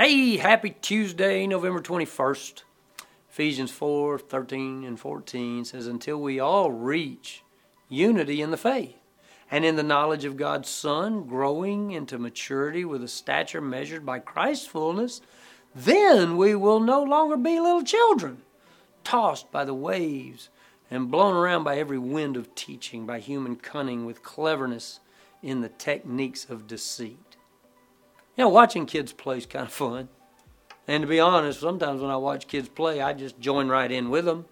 Hey, happy Tuesday, November 21st. Ephesians 4 13 and 14 says, Until we all reach unity in the faith and in the knowledge of God's Son, growing into maturity with a stature measured by Christ's fullness, then we will no longer be little children, tossed by the waves and blown around by every wind of teaching, by human cunning with cleverness in the techniques of deceit. You know, watching kids play is kind of fun. And to be honest, sometimes when I watch kids play, I just join right in with them.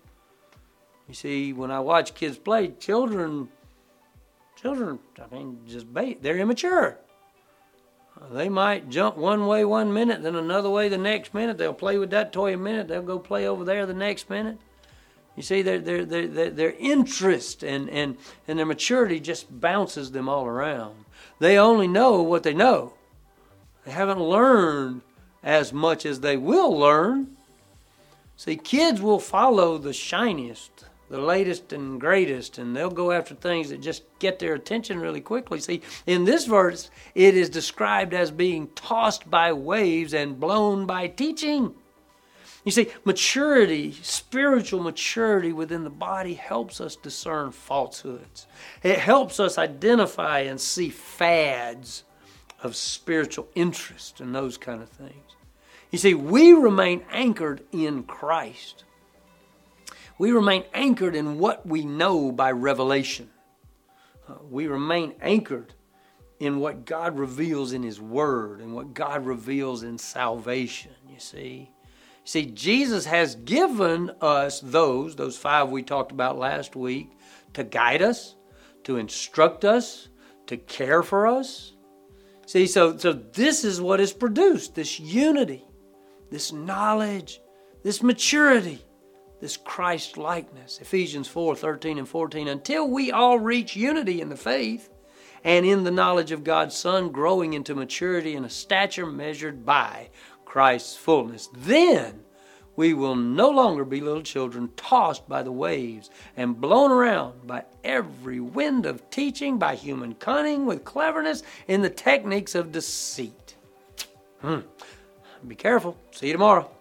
You see, when I watch kids play, children, children, I mean, just bait. They're immature. They might jump one way one minute, then another way the next minute. They'll play with that toy a minute. They'll go play over there the next minute. You see, their, their, their, their interest and, and, and their maturity just bounces them all around. They only know what they know. They haven't learned as much as they will learn. See, kids will follow the shiniest, the latest and greatest, and they'll go after things that just get their attention really quickly. See, in this verse, it is described as being tossed by waves and blown by teaching. You see, maturity, spiritual maturity within the body helps us discern falsehoods. It helps us identify and see fads of spiritual interest and those kind of things. You see, we remain anchored in Christ. We remain anchored in what we know by revelation. Uh, we remain anchored in what God reveals in His Word and what God reveals in salvation, you see. See, Jesus has given us those, those five we talked about last week, to guide us, to instruct us, to care for us. See, so, so this is what is produced this unity, this knowledge, this maturity, this Christ likeness. Ephesians 4 13 and 14. Until we all reach unity in the faith and in the knowledge of God's Son, growing into maturity and a stature measured by Christ's fullness. Then we will no longer be little children tossed by the waves and blown around by every wind of teaching, by human cunning with cleverness in the techniques of deceit. Hmm. Be careful. See you tomorrow.